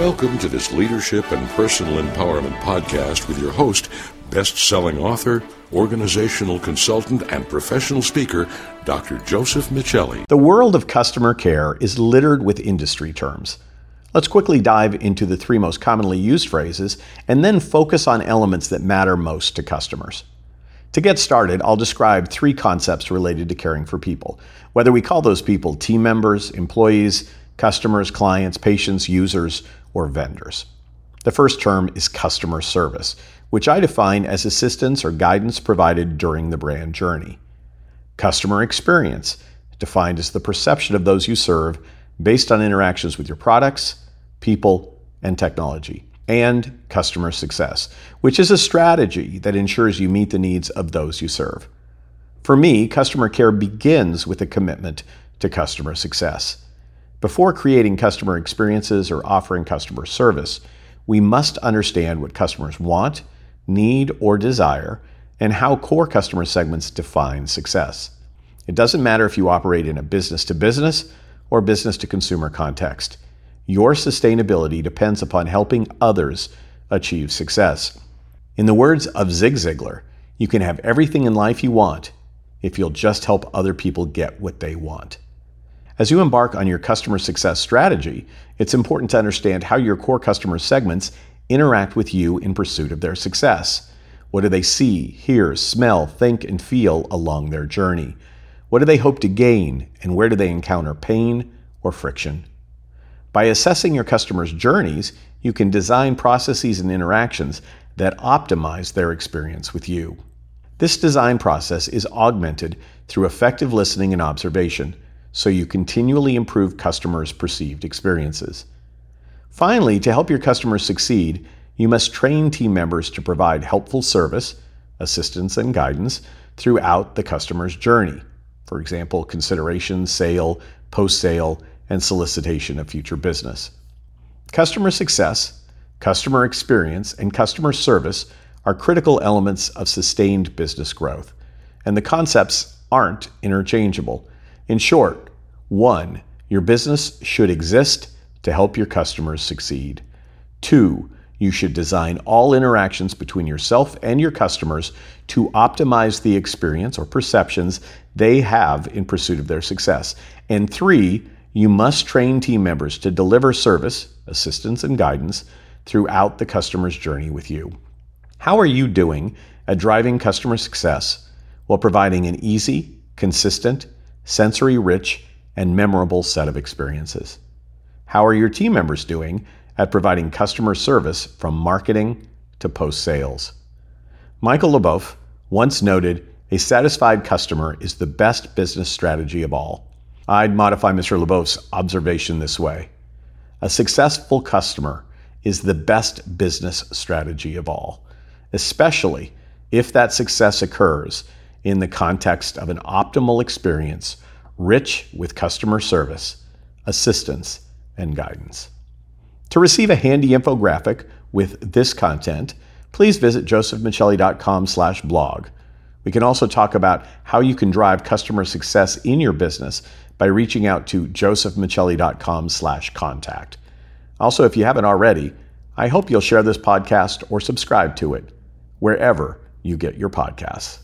Welcome to this leadership and personal empowerment podcast with your host, best selling author, organizational consultant, and professional speaker, Dr. Joseph Michelli. The world of customer care is littered with industry terms. Let's quickly dive into the three most commonly used phrases and then focus on elements that matter most to customers. To get started, I'll describe three concepts related to caring for people, whether we call those people team members, employees, customers, clients, patients, users, or vendors. The first term is customer service, which I define as assistance or guidance provided during the brand journey. Customer experience, defined as the perception of those you serve based on interactions with your products, people, and technology. And customer success, which is a strategy that ensures you meet the needs of those you serve. For me, customer care begins with a commitment to customer success. Before creating customer experiences or offering customer service, we must understand what customers want, need, or desire, and how core customer segments define success. It doesn't matter if you operate in a business to business or business to consumer context. Your sustainability depends upon helping others achieve success. In the words of Zig Ziglar, you can have everything in life you want if you'll just help other people get what they want. As you embark on your customer success strategy, it's important to understand how your core customer segments interact with you in pursuit of their success. What do they see, hear, smell, think, and feel along their journey? What do they hope to gain, and where do they encounter pain or friction? By assessing your customers' journeys, you can design processes and interactions that optimize their experience with you. This design process is augmented through effective listening and observation so you continually improve customers' perceived experiences. Finally, to help your customers succeed, you must train team members to provide helpful service, assistance, and guidance throughout the customer's journey. For example, consideration, sale, post sale, and solicitation of future business. Customer success, customer experience, and customer service are critical elements of sustained business growth, and the concepts aren't interchangeable. In short, one, your business should exist to help your customers succeed. Two, you should design all interactions between yourself and your customers to optimize the experience or perceptions they have in pursuit of their success. And three, you must train team members to deliver service, assistance, and guidance throughout the customer's journey with you. How are you doing at driving customer success while providing an easy, consistent, sensory rich, and memorable set of experiences. How are your team members doing at providing customer service from marketing to post sales? Michael Leboeuf once noted a satisfied customer is the best business strategy of all. I'd modify Mr. Leboeuf's observation this way A successful customer is the best business strategy of all, especially if that success occurs in the context of an optimal experience rich with customer service, assistance, and guidance. To receive a handy infographic with this content, please visit josephmichelli.com/blog. We can also talk about how you can drive customer success in your business by reaching out to josephmichelli.com/contact. Also, if you haven't already, I hope you'll share this podcast or subscribe to it wherever you get your podcasts.